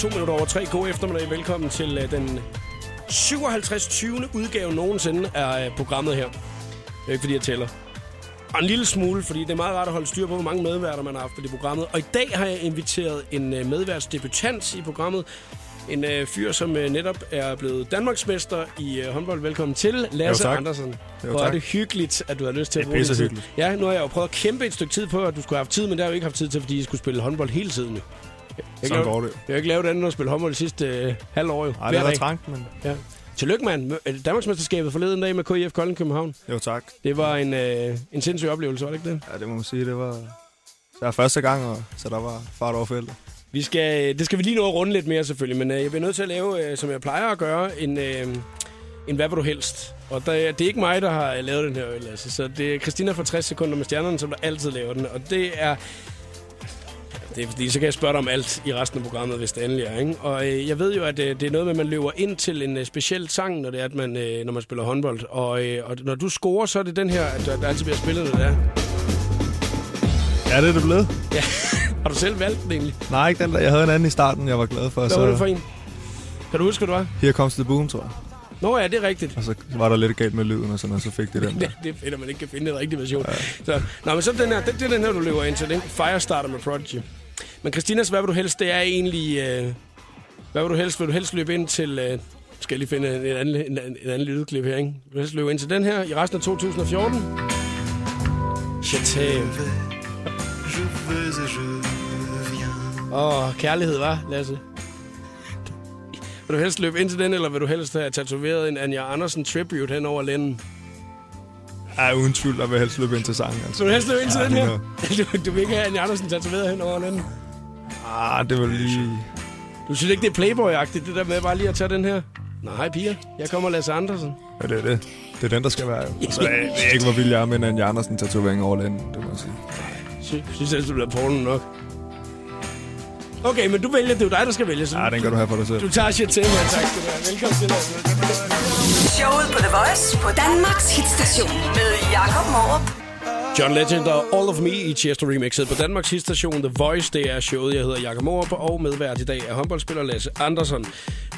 er to minutter over tre. God eftermiddag. Velkommen til uh, den 57. 20. udgave nogensinde af uh, programmet her. Det er ikke, fordi jeg tæller. Og en lille smule, fordi det er meget rart at holde styr på, hvor mange medværter man har haft det programmet. Og i dag har jeg inviteret en uh, medværtsdebutant i programmet. En uh, fyr, som uh, netop er blevet Danmarksmester i uh, håndbold. Velkommen til, Lasse jo, Andersen. Jo, Hvor er det hyggeligt, at du har lyst til at Det er bruge tid. hyggeligt. Ja, nu har jeg jo prøvet at kæmpe et stykke tid på, at du skulle have haft tid, men det har jeg jo ikke haft tid til, fordi jeg skulle spille håndbold hele tiden. Jeg Sådan går det. Jeg har ikke lavet andet end at spille håndbold de sidste øh, halve år. Jo. Ej, Hver det har trangt, men Ja. Tillykke, mand. Danmarksmesterskabet forleden dag med KIF Kolding København. jo tak. Det var en, øh, en sindssyg oplevelse, var det ikke det? Ja, det må man sige, det var... Det var første gang, og, så der var fart over feltet. Vi skal, det skal vi lige nå at runde lidt mere selvfølgelig, men øh, jeg bliver nødt til at lave, øh, som jeg plejer at gøre, en, øh, en hvad vil du helst. Og der, det er ikke mig, der har lavet den her øl, altså. Så det er Christina fra 60 sekunder med stjernerne, som der altid laver den. Og det er... Det er fordi, så kan jeg spørge dig om alt i resten af programmet, hvis det endelig er. Ikke? Og øh, jeg ved jo, at øh, det er noget med, at man løber ind til en øh, speciel sang, når det er, at man, øh, når man spiller håndbold. Og, øh, og når du scorer, så er det den her, at der, der altid bliver spillet det der. Ja, det er det blevet. Ja. Har du selv valgt den egentlig? Nej, ikke den der. Jeg havde en anden i starten, jeg var glad for. Hvad var det for Så en? Kan du huske, hvad det var? Here Comes the Boom, tror jeg. Nå ja, det er rigtigt. Og så var der lidt galt med lyden, og sådan, og så fik det den der. Det, er fedt, at man ikke kan finde en rigtig version. Ja. Så, nå, men så den her, det, det er den her, du løber ind til. Den Firestarter med Prodigy. Men Christinas, hvad vil du helst? Det er egentlig... Øh, hvad vil du helst? Vil du helst løbe ind til... Øh, skal jeg lige finde en anden, en, en anden lydklip her, ikke? Vil du helst løbe ind til den her i resten af 2014? Chateau. Åh, oh, kærlighed, var Lasse? Vil du helst løbe ind til den, eller vil du helst have tatoveret en Anja Andersen tribute hen over lænden? Ej, uden tvivl, der vil helst løbe ind til sangen. Altså. Så du helst løbe ind til Ja, den her? Du, du vil ikke have Anja Andersen tatoveret hen over den? Ah, det var lige... Du synes ikke, det er Playboy-agtigt, det der med bare lige at tage den her? Nej, piger. Jeg kommer Lasse Andersen. Ja, det er det. Det er den, der skal være. jo. Og så jeg, jeg ved ikke, hvor vild jeg er med en Andersen tatovering over landet, det må jeg sige. Sy- synes jeg, du bliver porno nok. Okay, men du vælger, det er jo dig, der skal vælge. Så Ja, den kan du have for dig selv. Du tager shit til mig. Tak skal du have. Velkommen til. Lasse. Showet på The Voice på Danmarks hitstation med Jakob Morup. John Legend og All of Me i Chester Remixet på Danmarks hitstation The Voice. Det er showet, jeg hedder Jakob Morup, og medvært i dag er håndboldspiller Lasse Andersen.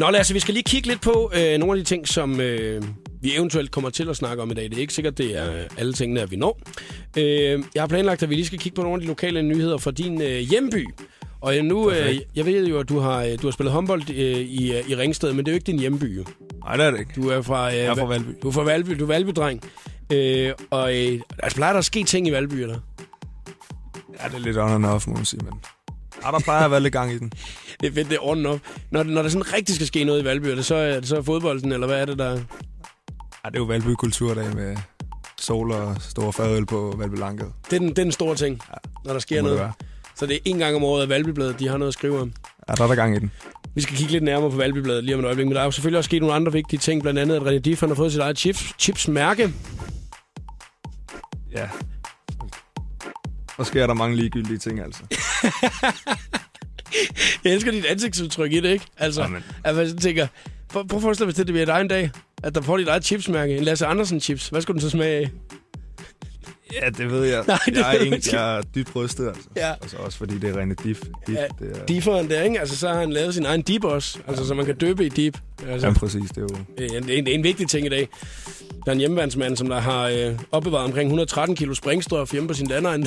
Nå Lasse, vi skal lige kigge lidt på øh, nogle af de ting, som øh, vi eventuelt kommer til at snakke om i dag. Det er ikke sikkert, det er alle tingene, at vi når. Øh, jeg har planlagt, at vi lige skal kigge på nogle af de lokale nyheder fra din øh, hjemby. Og øh, nu, øh, jeg ved jo, at du har, øh, du har spillet håndbold øh, i, øh, i Ringsted, men det er jo ikke din hjemby. Jo. Nej, det er det ikke. Du er fra, øh, Jeg er fra Valby. Du er fra Valby, du er Valby-dreng. Øh, og øh, altså, plejer der at ske ting i Valby, eller? Ja, det er lidt on and off, må man sige, men... Ja, der plejer at være lidt gang i den. Det er fedt, det er on op. Når, når der sådan rigtig skal ske noget i Valby, er det så, er det så fodbolden, eller hvad er det der? Ja, det er jo Valby Kulturdag med sol og store fadøl på Valby Lanket. Det er den, det er den store ting, ja, når der sker det det noget. være. Så det er en gang om året, at Valbybladet de har noget at skrive om. Ja, der er der gang i den. Vi skal kigge lidt nærmere på Valbybladet lige om et øjeblik, men der er jo selvfølgelig også sket nogle andre vigtige ting, blandt andet at René Diff han har fået sit eget chips, chipsmærke. Ja. Og sker der mange ligegyldige ting, altså. Jeg elsker dit ansigtsudtryk i det, ikke? Altså, Jamen. at man tænker, prøv, prøv at forestille dig, hvis det bliver dig en dag, at der får dit eget chipsmærke, en Lasse Andersen chips. Hvad skulle den så smage af? Ja, det ved jeg. Nej, det jeg, er en, ikke. jeg er dybt rystet, altså. Ja. Og så også fordi det er René Diff. Diff Ja, det er, Differen der, ikke? Altså, så har han lavet sin egen dip også. Altså, så man kan døbe i dip. Altså, ja, præcis. Det er jo... En, en, det er en vigtig ting i dag. Der er en hjemmeværnsmand, som der har øh, opbevaret omkring 113 kilo springstof hjemme på sin landegn.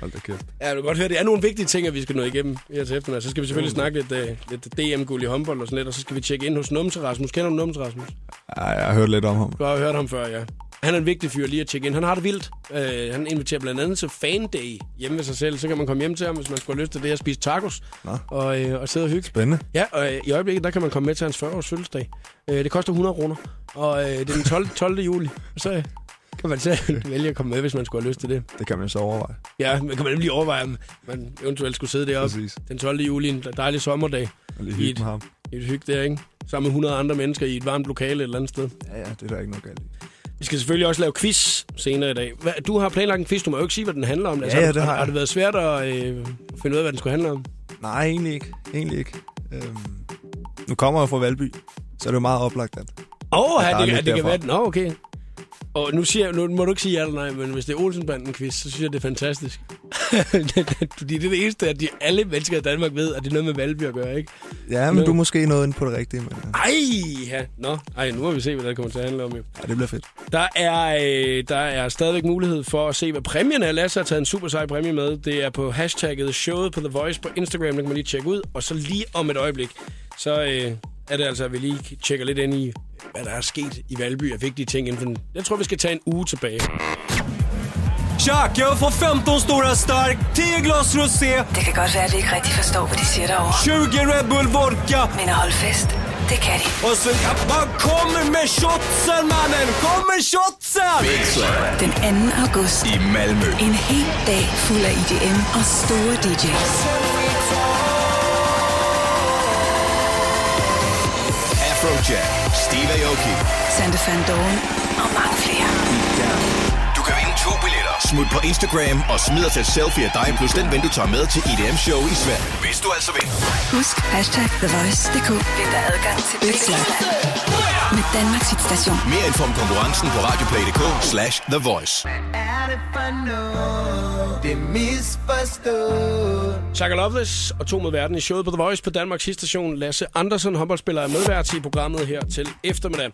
Hold da kæft. ja, du kan godt høre, det er nogle vigtige ting, at vi skal nå igennem her til eftermiddag. Så skal vi selvfølgelig snakke lidt, øh, lidt DM-guld i håndbold og sådan lidt, og så skal vi tjekke ind hos Numse Rasmus. Kender du Numse Rasmus? Ja, jeg har hørt lidt om ham. Du har hørt ham før, ja. Han er en vigtig fyr lige at tjekke ind. Han har det vildt. Øh, han inviterer blandt andet til fan day hjemme ved sig selv. Så kan man komme hjem til ham, hvis man skulle have lyst til det at spise tacos Nå. og, øh, og sidde og hygge. Spændende. Ja, og øh, i øjeblikket, der kan man komme med til hans 40-års fødselsdag. Øh, det koster 100 kroner, og øh, det er den 12. 12. juli. Så øh, kan man selv vælge at komme med, hvis man skulle have lyst til det. Det kan man så overveje. Ja, man kan man nemlig overveje, om man eventuelt skulle sidde deroppe Præcis. den 12. juli, en dejlig sommerdag, Og lige I et- med ham. i et hygge der, ikke? Sammen med 100 andre mennesker i et varmt lokale et eller andet sted. Ja, ja, det er der ikke noget galt i. Vi skal selvfølgelig også lave quiz senere i dag. Hvad, du har planlagt en quiz, du må jo ikke sige, hvad den handler om. Ja, ja, det har har, har det været svært at øh, finde ud af, hvad den skulle handle om? Nej, egentlig ikke. Egentlig ikke. Øhm, nu kommer jeg fra Valby, så er det jo meget oplagt, at Åh, oh, det, lidt det, kan være... Nå, okay. Og nu, siger, jeg- nu må du ikke sige ja eller nej, men hvis det er Olsenbanden quiz, så synes jeg, det er fantastisk. Fordi det er det eneste, at de, alle mennesker i Danmark ved, at det er noget med Valby at gøre, ikke? Ja, men Men- du er måske nået ind på det rigtige, men øh, Ej, ja. Nå, ej, nu må vi se, hvad det kommer til at handle om. Jo. ja, det bliver fedt. Der er, øh, der er stadigvæk mulighed for at se, hvad præmien er. Lasse har taget en super sej præmie med. Det er på hashtagget showet på The Voice på Instagram. Det kan man lige tjekke ud. Og så lige om et øjeblik, så øh, er det altså, at vi lige tjekker lidt ind i, hvad der er sket i Valby af vigtige ting. Inden for. Jeg tror, vi skal tage en uge tilbage. Tjack, jag får 15 stora stark, 10 glas rosé, Det kan godt være, at vi ikke rigtig forstår, hvad de siger derovre. 20 Red Bull vodka Men at holde fest, det kan de. och så... Ja, man kommer med shotsen mannen! Kom med shotsen! Big Slam Den 2. august. i Malmø. En hel dag fuld af IDM og store DJ's. Afrojack, Steve Aoki. Sante Van Dorn og mange flere. Du kan vinde to billetter. Smut på Instagram og smid os et selfie af dig, plus den ven, du tager med til IDM-show i Sverige. Hvis du altså vinder. Husk hashtag TheVoice.dk. Vind der adgang til Slam. Med Danmarks hitstation. Mere info om konkurrencen på radioplay.dk slash The Voice. Chaka Loveless og to med verden i showet på The Voice på Danmarks station. Lasse Andersen, håndboldspiller, er medvært i programmet her til eftermiddag.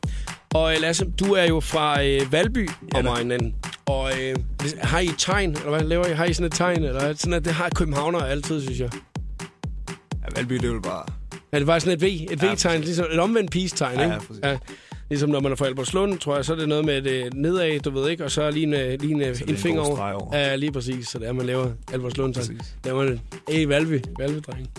Og øh, Lasse, du er jo fra øh, Valby og Mejnen. Og øh, har I et tegn, eller hvad laver I? Har I sådan et tegn? Eller sådan, at det har københavnere altid, synes jeg. Ja, Valby, det er jo bare... Er det bare sådan et V? Et V-tegn, ligesom et omvendt peace-tegn, Ja, ikke? ja, præcis. ja. Ligesom når man er fra Albertslund, tror jeg, så er det noget med et øh, nedad, du ved ikke, og så lige en, øh, lige en, øh, det en en finger over. Ja, lige præcis. Så det er, man laver Albertslund. Der var det. Hey, Valby. Valby, dreng.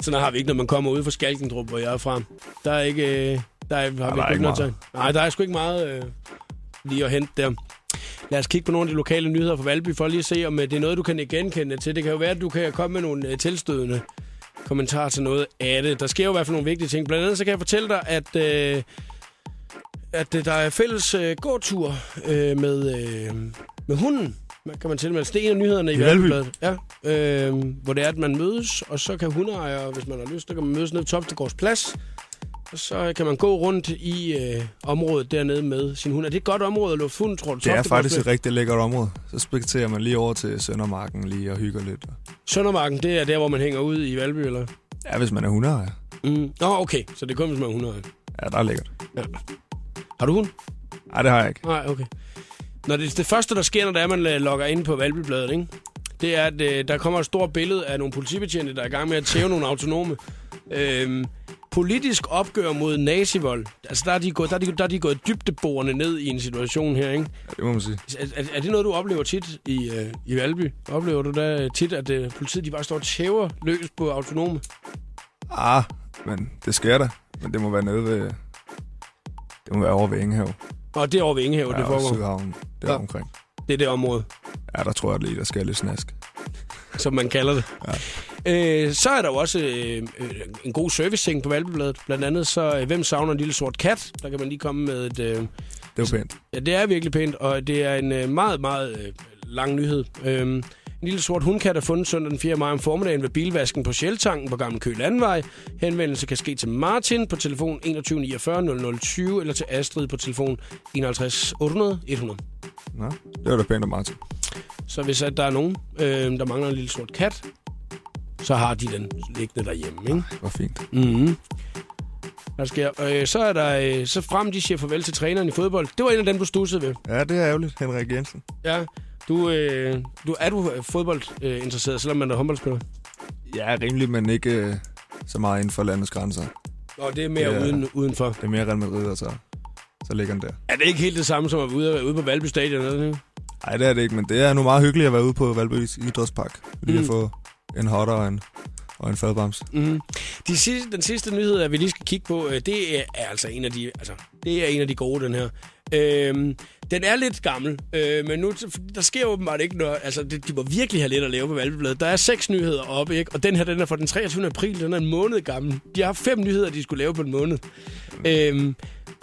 Sådan har vi ikke, når man kommer ud fra Skalkendrup, hvor jeg er fra. Der er ikke... Øh, der er, har vi der er ikke noget. Nej, der er sgu ikke meget øh, lige at hente der. Lad os kigge på nogle af de lokale nyheder fra Valby, for lige at se, om det er noget, du kan genkende til. Det kan jo være, at du kan komme med nogle tilstødende kommentarer til noget af det. Der sker jo i hvert fald nogle vigtige ting. Blandt andet så kan jeg fortælle dig, at, øh, at øh, der er fælles øh, gåtur øh, med, øh, med hunden. Man kan man til med. Det er en af nyhederne i, I Valby? Valbybladet. Ja, øh, hvor det er, at man mødes, og så kan hundeejere, hvis man har lyst, så kan man mødes nede på Topstegårds Plads. Og så kan man gå rundt i øh, området dernede med sin hund. Er det et godt område at lufte hund, tror du? Det er faktisk et rigtig lækkert område. Så spekterer man lige over til Søndermarken lige og hygger lidt. Søndermarken, det er der, hvor man hænger ud i Valby, eller? Ja, hvis man er hundeejer. Mm. Nå, okay. Så det er kun, hvis man er hundeejer. Ja, der er lækkert. Har du hund? Nej, det har jeg ikke. Nej, okay. Når det, det første, der sker, når det er, man øh, logger ind på Valbybladet, ikke? det er, at øh, der kommer et stort billede af nogle politibetjente, der er i gang med at tæve nogle autonome. Øhm, politisk opgør mod nazivold. Altså, der er, de gået, der, er de, der er de gået dybdeborende ned i en situation her, ikke? Ja, det må man sige. Er, er, er det noget, du oplever tit i, øh, i Valby? Oplever du da tit, at øh, politiet de bare står og tæver løs på autonome? Ah, men det sker da. Men det må være nede ved... Det må være over ved Ingehave. Og det er over ved Ingehave, Ja, det foregår. Sydhavn. Der Ja. omkring. Det er det område. Ja, der tror jeg lige, der skal lidt snask. som man kalder det. Ja. Øh, så er der jo også øh, øh, en god service-ting på Valbybladet. Blandt andet så, øh, hvem savner en lille sort kat? Der kan man lige komme med et... Øh, Det er jo pænt. ja, det er virkelig pænt, og det er en øh, meget, meget øh, lang nyhed. Øh, en lille sort hundkat er fundet søndag den 4. maj om formiddagen ved bilvasken på Sjæltanken på Gamle Kø Landvej. Henvendelse kan ske til Martin på telefon 21 49 0020 eller til Astrid på telefon 51 800 100. Nå, det var da pænt af Martin. Så hvis at der er nogen, øh, der mangler en lille sort kat, så har de den liggende derhjemme, ikke? Det var fint. Mm-hmm. Der sker. Øh, så er der øh, så frem, de siger farvel til træneren i fodbold. Det var en af dem, du stussede ved. Ja, det er ærgerligt, Henrik Jensen. Ja. Du, øh, du, er du fodboldinteresseret, øh, interesseret, selvom man er håndboldspiller? Ja, rimelig, men ikke øh, så meget inden for landets grænser. Og det er mere Ja. uden, udenfor. Det er mere Real Madrid, så, så ligger den der. Er det ikke helt det samme som at være ude, ude på Valby Stadion? Eller? noget? Nej, det er det ikke, men det er nu meget hyggeligt at være ude på Valby Idrætspark. Lige Mm. at få en hotter og en, og en fadbams. Mm. De sidste, den sidste nyhed, at vi lige skal kigge på, øh, det er, altså en af de, altså, det er en af de gode, den her. Øhm, den er lidt gammel, øh, men nu, der sker åbenbart ikke noget. Altså, det, de må virkelig have lidt at lave på Valbybladet. Der er seks nyheder oppe, ikke? Og den her, den er fra den 23. april, den er en måned gammel. De har fem nyheder, de skulle lave på en måned. Øhm,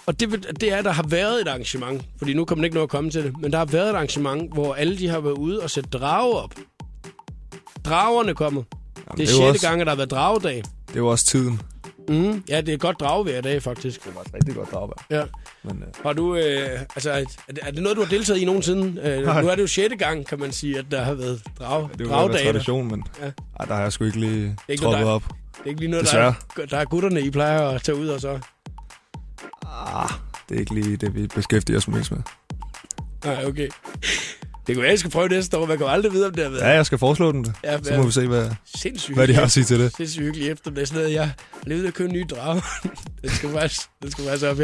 og det, det er, at der har været et arrangement, fordi nu kommer det ikke noget at komme til det, men der har været et arrangement, hvor alle de har været ude og sætte drager op. Dragerne kommer. Jamen, Det er sjette også, gang, at der har været dragedag. Det er jo også tiden. Mm, ja, det er godt drag hver dag, faktisk. Det var et rigtig godt dragvejr. Ja. Men øh, Har du, øh, altså, er det, er det noget, du har deltaget i nogensinde? Øh, nu er det jo sjette gang, kan man sige, at der har været drag, det var. Det tradition, men Ja. ja. ej, der har jeg sgu ikke lige ikke troppet noget, op. er ikke lige noget, der er, Desværre. der er gutterne, I plejer at tage ud og så... Ah, det er ikke lige det, vi beskæftiger os mest med. Nej, okay. Det kan være, jeg skal prøve næste år. Man kan jo aldrig vide, om det har været Ja, jeg skal foreslå dem det. Ja, Så må vi se, hvad, hvad de har at sige til det. Sindssygt hyggeligt efter. Det sådan noget, jeg ude at købe en ny drage. det skal faktisk, det skal faktisk op her.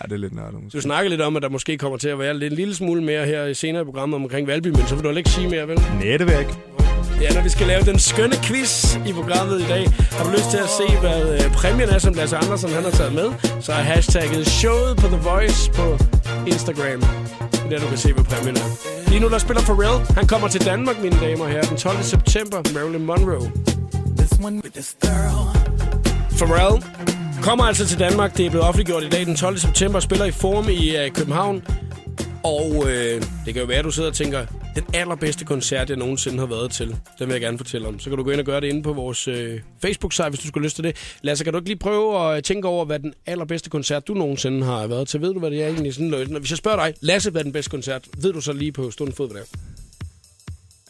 Ja, det er lidt nørdet. Du snakker lidt om, at der måske kommer til at være lidt, en lille smule mere her senere i programmet omkring Valby, men så vil du ikke sige mere, vel? Nej, det vil jeg ikke. Ja, når vi skal lave den skønne quiz i programmet i dag, har du lyst til at se, hvad øh, præmien er, som Lasse Andersen han har taget med, så er hashtagget showet på The Voice på Instagram. Det er der, du kan se, hvad præmien er. Lige nu, der spiller Pharrell. Han kommer til Danmark, mine damer og herrer, den 12. september. Marilyn Monroe. Pharrell kommer altså til Danmark. Det er blevet offentliggjort i dag den 12. september. Spiller i Forum i uh, København. Og øh, det kan jo være, at du sidder og tænker, den allerbedste koncert, jeg nogensinde har været til, den vil jeg gerne fortælle om. Så kan du gå ind og gøre det inde på vores øh, Facebook-site, hvis du skulle lyst til det. Lasse, kan du ikke lige prøve at tænke over, hvad den allerbedste koncert, du nogensinde har været til? Ved du, hvad det er egentlig? Sådan, noget? Hvis jeg spørger dig, Lasse, hvad er den bedste koncert? Ved du så lige på stående fod, hvad det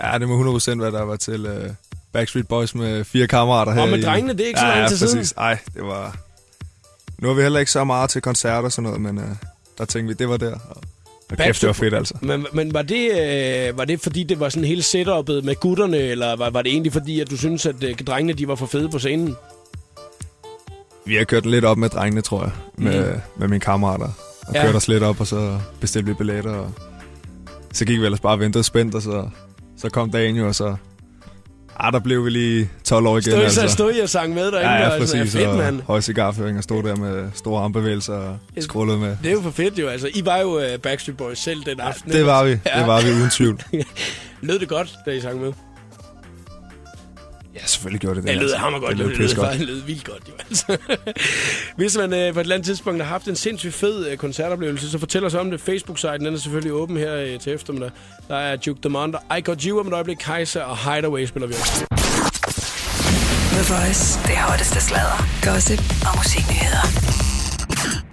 er? Ja, det må 100% være, der var til uh, Backstreet Boys med fire kammerater her. Og med i- drengene, det er ikke så ja, lang ja, tid siden. præcis. Ej, det var... Nu er vi heller ikke så meget til koncerter og sådan noget, men uh, der tænkte vi, det var der. Og, og kæft, det var fedt, altså. Men, men var, det, øh, var det, fordi det var sådan hele setup'et med gutterne, eller var, var det egentlig fordi, at du synes, at øh, drengene de var for fede på scenen? Vi har kørt lidt op med drengene, tror jeg, med, mm. med mine kammerater. Og Ja. ja. kørt os lidt op, og så bestilte vi billetter. Og så gik vi ellers bare og ventede spændt, og så, så kom dagen jo, og så... Ah, der blev vi lige 12 år igen, Stod altså. så stod I og sang med derinde? Ja, ja, og sådan, præcis. Fedt, og mand. høj cigarføring og stod der med store armbevægelser og skrullede med. Det er jo for fedt jo. Altså, I var jo uh, Backstreet Boys selv den aften. Det ikke? var vi. Ja. Det var vi uden tvivl. Lød det godt, da I sang med? Ja, selvfølgelig gjorde det det. Det lød altså. hammer godt. Det Det lød lød, godt. det lød vildt godt, jo altså. Hvis man øh, på et eller andet tidspunkt har haft en sindssygt fed øh, koncertoplevelse, så fortæl os om det. Facebook-siden den er selvfølgelig åben her øh, til eftermiddag. Der er Duke Dumont og I Got You om et øjeblik. Kaiser og Hideaway spiller vi også. The Voice. Det hotteste sladder, gossip og musiknyheder.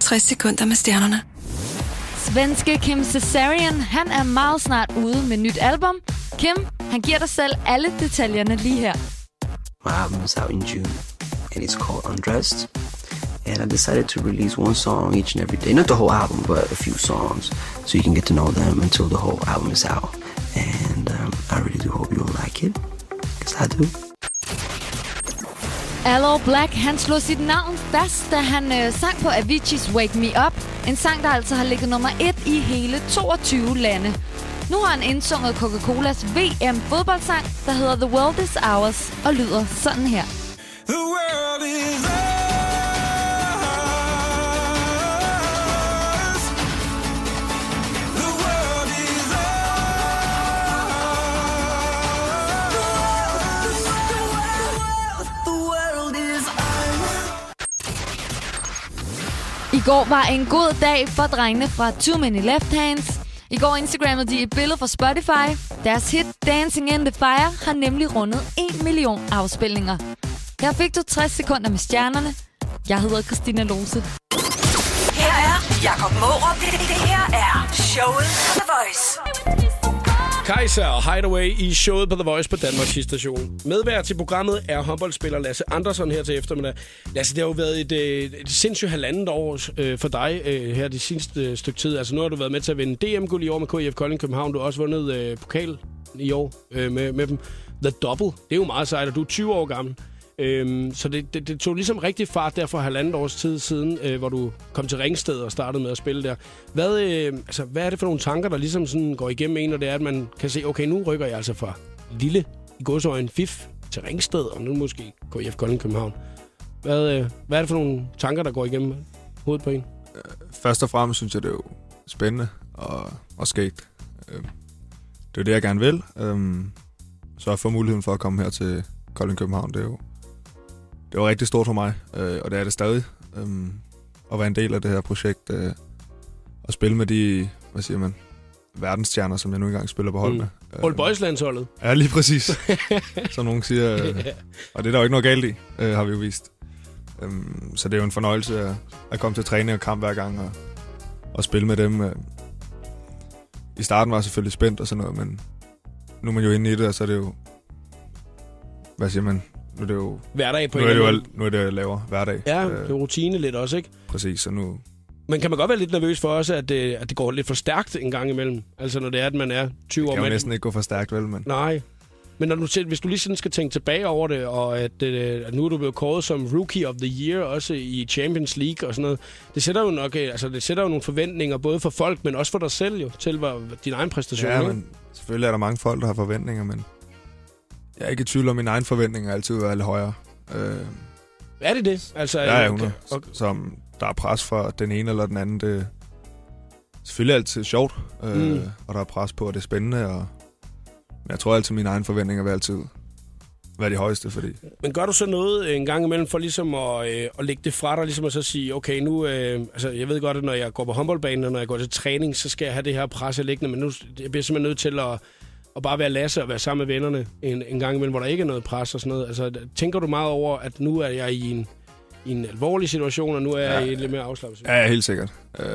60 sekunder med stjernerne. Svenske Kim Cesarian, han er meget snart ude med nyt album. Kim, han giver dig selv alle detaljerne lige her. My album is out in June, and it's called Undressed. And I decided to release one song each and every day. Not the whole album, but a few songs, so you can get to know them until the whole album is out. And um, I really do hope you'll like it, because I do. Allo Black, han slog sit navn fast, da han øh, sang på Avicii's Wake Me Up. En sang, der altså har ligget nummer 1 i hele 22 lande. Nu har han indsunget Coca-Colas VM-fodboldsang, der hedder The World Is Ours, og lyder sådan her. The world is ours. The world is ours. The world is I går var en god dag for drengene fra Too Many Left Hands. I går Instagrammede de et billede fra Spotify. Deres hit Dancing in the Fire har nemlig rundet 1 million afspilninger. Her fik du 60 sekunder med stjernerne. Jeg hedder Christina Lose. Her er Jakob Mårup. Det, det her er showet The Voice. Kaiser og Hideaway i showet på The Voice på Danmarks station. Medvært til programmet er håndboldspiller Lasse Andersen her til eftermiddag. Lasse, det har jo været et, øh, et sindssygt halvandet år øh, for dig øh, her de sidste øh, stykke tid. Altså nu har du været med til at vinde DM-guld i år med KIF Kolding København. Du har også vundet øh, pokal i år øh, med, med dem. The Double, det er jo meget sejt, og du er 20 år gammel. Øhm, så det, det, det tog ligesom rigtig fart der for halvandet års tid siden, øh, hvor du kom til Ringsted og startede med at spille der. Hvad, øh, altså, hvad er det for nogle tanker, der ligesom sådan går igennem en, når det er, at man kan se, okay, nu rykker jeg altså fra lille i godsøjen FIF til Ringsted, og nu måske KF Kolding København. Hvad, øh, hvad er det for nogle tanker, der går igennem hovedet på en? Øh, først og fremmest synes jeg, det er jo spændende og, og skægt. Øh, det er jo det, jeg gerne vil. Øhm, Så at få muligheden for at komme her til Kolding København, det er jo, det jo rigtig stort for mig, øh, og det er det stadig. Øhm, At være en del af det her projekt, øh, og spille med de, hvad siger man, verdensstjerner, som jeg nu engang spiller på hold Mm. med. Old Øh, Boys landsholdet. Ja, lige præcis. Som nogen siger. Øh, og det er der jo ikke noget galt i, øh, har vi jo vist. Øhm, så det er jo en fornøjelse at, at komme til træning og kamp hver gang, og, at spille med dem. Øh. I starten var jeg selvfølgelig spændt og sådan noget, men nu er man jo inde i det, og så er det jo... Hvad siger man? Nu er det jo... Hverdag på Nu en er det jo nu er det, jeg laver hverdag. Ja, Øh, det er rutine lidt også, ikke? præcis, så nu... Men kan man godt være lidt nervøs for også, at det, at det går lidt for stærkt en gang imellem? Altså når det er, at man er 20 år. Kan jo men- næsten ikke gå for stærkt, vel, men... Nej. Men når du, hvis du lige sådan skal tænke tilbage over det, og at, øh, at nu er du blevet kåret som Rookie of the Year, også i Champions League og sådan noget, det sætter jo nok øh, altså, det sætter jo nogle forventninger, både for folk, men også for dig selv jo, til hvad, din egen præstation. Ja, ikke? men selvfølgelig er der mange folk, der har forventninger, men... Jeg er ikke i tvivl om, at mine egne forventninger altid være lidt højere. Øh, Er det det? Altså, Ja, ja, 100. og- Som der er pres fra den ene eller den anden. Det er selvfølgelig altid sjovt, øh, Mm. og der er pres på, og det er spændende. Og, men jeg tror altid, at mine egne forventninger vil altid være de højeste, fordi Men gør du så noget øh, en gang imellem for ligesom at, øh, at lægge det fra dig, ligesom at så sige, okay, nu, øh, altså jeg ved godt, at når jeg går på håndboldbanen, og når jeg går til træning, så skal jeg have det her pres liggende, men nu jeg bliver simpelthen nødt til at, at bare være Lasse og være sammen med vennerne en, en gang imellem, hvor der ikke er noget pres og sådan noget. Altså, tænker du meget over, at nu er jeg i en, i en alvorlig situation, og nu er jeg Ja. i en lidt mere afslappet ja, ja, helt sikkert. Øh,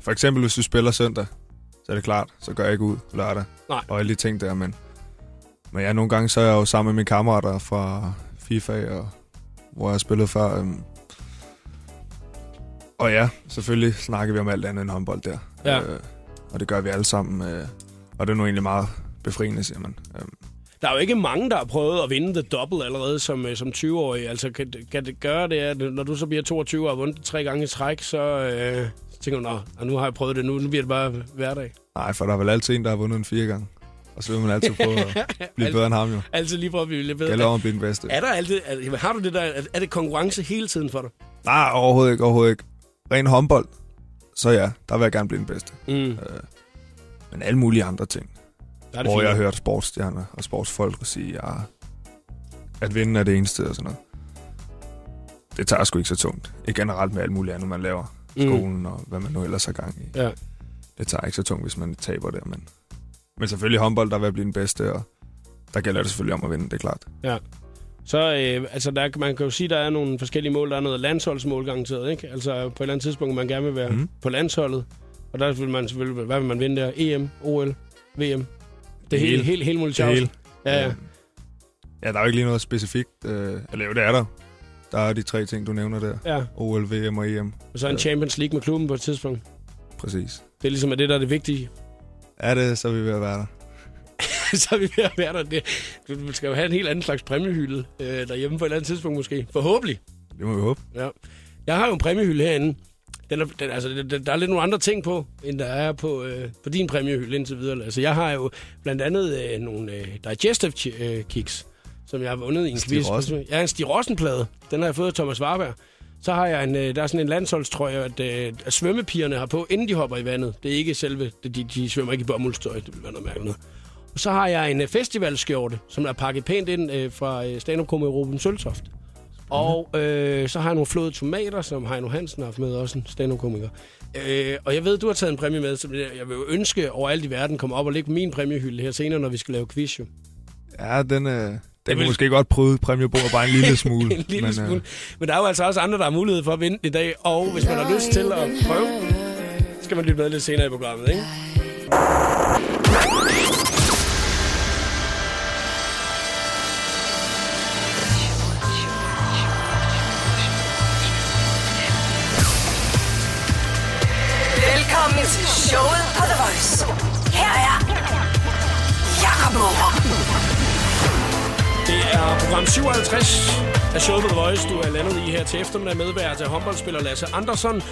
for eksempel, hvis du spiller søndag, så er det klart, så går jeg ikke ud lørdag. Nej. Og alle de ting der, men, men ja, nogle gange så er jeg jo sammen med mine kammerater fra FIFA, og, hvor jeg har spillet før. øhm. Og ja, selvfølgelig snakker vi om alt andet end håndbold der. Ja. Øh, og det gør vi alle sammen. Øh, og det er nu egentlig meget befriende, siger man. Øhm, Der er jo ikke mange, der har prøvet at vinde the double allerede som, øh, som 20-årig. Altså, kan, kan det gøre det, at når du så bliver 22 og har vundet tre gange i træk, så, øh, så tænker du, nå, nu har jeg prøvet det, nu, nu bliver det bare hverdag. nej, for der er vel altid en, der har vundet en fire gange. Og så vil man altid prøve at blive bedre end ham jo. Altid lige for at blive lidt bedre. Gælder om at blive den bedste. Er der altid, er, har du det der, er, er det konkurrence hele tiden for dig? Nej, overhovedet ikke, overhovedet ikke. Ren håndbold, så ja, der vil jeg gerne blive den bedste. Mm. Øh, men alle mulige andre ting. Der er det hvor fint. jeg har hørt sportsstjerner og sportsfolk sige, ja, at vinde er det eneste og sådan noget. Det tager sgu ikke så tungt. Ikke generelt med alt muligt andet, man laver. Mm. Skolen og hvad man nu ellers har gang i. Ja. Det tager ikke så tungt, hvis man taber der. Men, men selvfølgelig håndbold, der vil blive den bedste, og der gælder det selvfølgelig om at vinde, det er klart. Så øh, altså der, man kan jo sige, der er nogle forskellige mål. Der er noget landsholdsmål garanteret, ikke? Altså på et eller andet tidspunkt, man gerne vil være mm. På landsholdet. Og der vil man selvfølgelig, hvad vil man vinde der? EM, OL, VM? Det er hele. helt, muligt Det hele. Ja, ja. Ja, der er jo ikke lige noget specifikt. Øh, eller jo, det er der. Der er de tre ting, du nævner der. ja. OL, VM og EM. Og så en Champions League med klubben på et tidspunkt. Præcis. Det er ligesom det, der er det vigtige. Er det, så er vi ved at være der. så er vi ved at være der. Det, du skal jo have en helt anden slags præmiehylde øh, derhjemme på et eller andet tidspunkt måske. Forhåbentlig. Det må vi håbe. Ja. Jeg har jo en præmiehylde herinde. Den er, den, altså, den, der er lidt nogle andre ting på, end der er på, øh, på din præmiehylde indtil videre. Altså, jeg har jo blandt andet øh, nogle øh, digestive øh, kicks, som jeg har vundet i en Stig quiz. Rossen? Ja, en Stig Rossen-plade. Den har jeg fået af Thomas Warberg. Så har jeg en, øh, der er sådan en landsholdstrøje, at, øh, at svømmepigerne har på, inden de hopper i vandet. Det er ikke selve, de, de, svømmer ikke i bomuldstøj, det vil være noget mærkeligt. Og så har jeg en øh, festivalskjorte, som er pakket pænt ind øh, fra øh, stand up Ruben Søltoft. Og øh, så har jeg nogle flåede tomater, som Heino Hansen har haft med, også en stand-up-komiker. Øh, og jeg ved, du har taget en præmie med, som jeg vil jo ønske overalt i verden kommer op og ligge på min præmiehylde her senere, når vi skal lave quiz jo. Ja, den, øh, den vil- måske godt prøve præmiebordet bare en lille smule. en lille men, smule. Øh, Men der er jo altså også andre, der har mulighed for at vinde i dag, og hvis man har lyst til at prøve, så skal man lytte med lidt senere i programmet, ikke? Det er program 57 af Show på The Voice. Du er landet i her til eftermiddag medvært til håndboldspiller Lasse Andersson.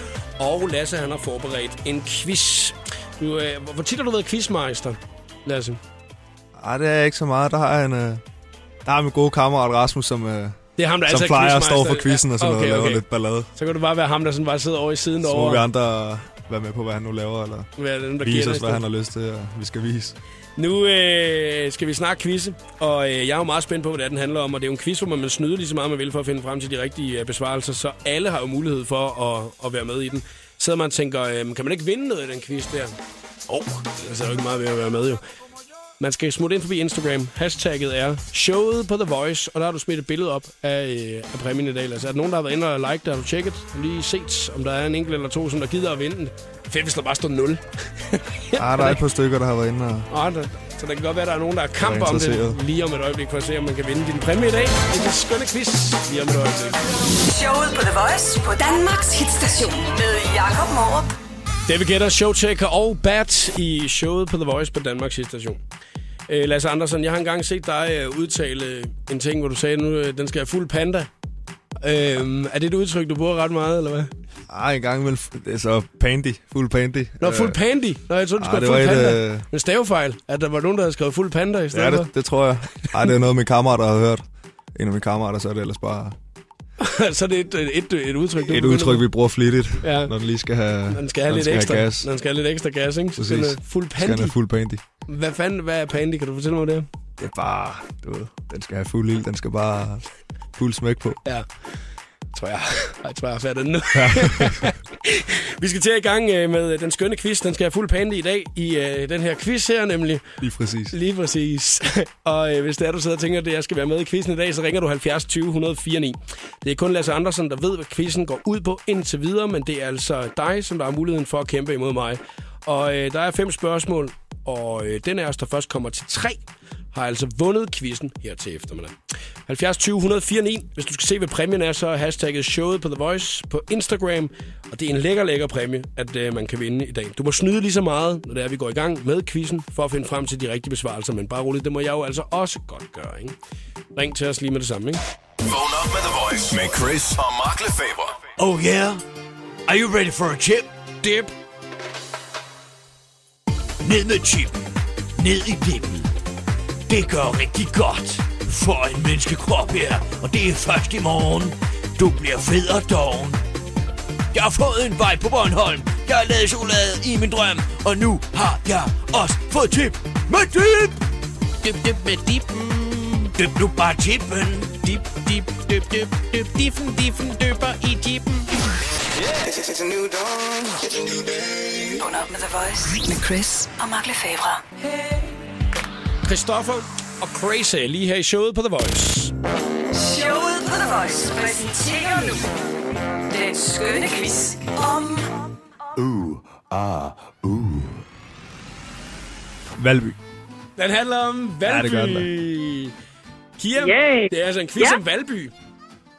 Og Lasse, han har forberedt en quiz. Du, øh, hvor- hvor tit har du været quizmeister, Lasse? ej, det er ikke så meget. Der har jeg en, øh, der har min gode kammerat Rasmus, som, øh, Det er ham, der som er plejer at stå for quizzen og sådan Ja, noget, og okay, laver okay. lidt ballade. Så kan du bare være ham, der sådan bare sidder over i siden Så må vi derovre. andre være med på, hvad han nu laver, eller Være den, der vise os, det. hvad han har lyst til, og vi skal vise. Nu øh, skal vi snakke quizze, og øh, jeg er jo meget spændt på, hvad det er, den handler om. Og det er jo en quiz, hvor man snyder lige så meget, man vil for at finde frem til de rigtige øh, besvarelser. Så alle har jo mulighed for at, at være med i den. Sidder man og tænker, øh, kan man ikke vinde noget i den quiz der? Åh, oh, det er jo ikke meget ved at være med jo. Man skal smutte ind forbi Instagram. Hashtagget er showet på The Voice, og der har du smidt et billede op af, øh, af præmien i dag. Altså, er der nogen, der har været inde og like det? Har du tjekket? Har du lige set, om der er en enkelt eller to, som der gider at vinde Fedt, hvis der bare står 0. Ah, der er et par stykker, der har været inde og... Der, så der kan godt være, at der er nogen, der er kamp Der er om det lige om et øjeblik, for at se, om man kan vinde din præmie i dag. Det er en skønne quiz lige om et øjeblik. Showet på The Voice på Danmarks hitstation med Jakob Morup. David Guetta, Showtaker og Bat i showet på The Voice på Danmarks station. Øh, Lasse Andersen, jeg har engang set dig øh, udtale en ting, hvor du sagde, nu øh, den skal have fuld panda. Øh, er det et udtryk, du bruger ret meget, eller hvad? Ah, en gang imellem... Det er så pandy. Fuld pandy. Nå, fuld Øh, pandy. Nå, jeg troede, du skulle have fuld panda. øh, En stavefejl, at der var nogen, der havde skrevet fuld panda i stedet Ja, for. det, det tror jeg. Ej, det er noget, min kammerater har hørt. En af mine kammerater, så er det ellers bare så er det et, et, et, et udtryk, et udtryk, vi bruger flittigt, Ja. når den lige skal have, den skal have lidt den ekstra gas. Når den skal have lidt ekstra gas, ikke? Så Præcis. skal den have fuld Skal den pandy. have fuld pandy. Hvad fanden, hvad er pandy? Kan du fortælle mig det? Det er bare, du ved, den skal have fuld ild, den skal bare fuld smæk på. Ja. Tror jeg. Jeg tror, jeg har fattet den nu. vi skal til i gang øh, med den skønne quiz. Den skal have fuld pande i dag i øh, den her quiz her, nemlig. Lige præcis. Lige præcis. og øh, hvis det er, du sidder og tænker, at jeg skal være med i quizzen i dag, så ringer du 70 20 104 9. Det er kun Lasse Andersen, der ved, hvad quizzen går ud på indtil videre, men det er altså dig, som der har muligheden for at kæmpe imod mig. Og øh, der er fem spørgsmål, og øh, den af os, der først kommer til tre, har altså vundet quizzen her til eftermiddag. 70 20 104 9. Hvis du skal se, hvad præmien er, så er hashtagget showet på The Voice på Instagram. Og det er en lækker, lækker præmie, at øh, man kan vinde i dag. Du må snyde lige så meget, når det er, vi går i gang med quizzen, for at finde frem til de rigtige besvarelser. Men bare roligt, det må jeg jo altså også godt gøre, ikke? Ring til os lige med det samme, ikke? Vågn op med The Voice med Chris og Mark Lefebvre. Oh yeah? Are you ready for a chip? Dip. Ned med chippen. Ned i dippen. Det gør rigtig godt for en menneskekrop her. Og det er først i morgen. Du bliver fed og doven. Jeg har fået en vej på Bornholm. Jeg har lavet chokolade i min drøm. Og nu har jeg også fået tip med dip. Dip, dip med dippen. Dip nu bare tippen. Dip, dip, dip, dip, dip. Diffen, diffen, døber i dippen. Vågn op med The Voice med Chris og Mark Lefebvre. Christoffer og Crazy lige her i showet på The Voice. Showet på The Voice præsenterer nu den skønne quiz om Valby. Den handler om Valby. Ja, det gør den Kia, Yay. det er altså en quiz Ja. om Valby.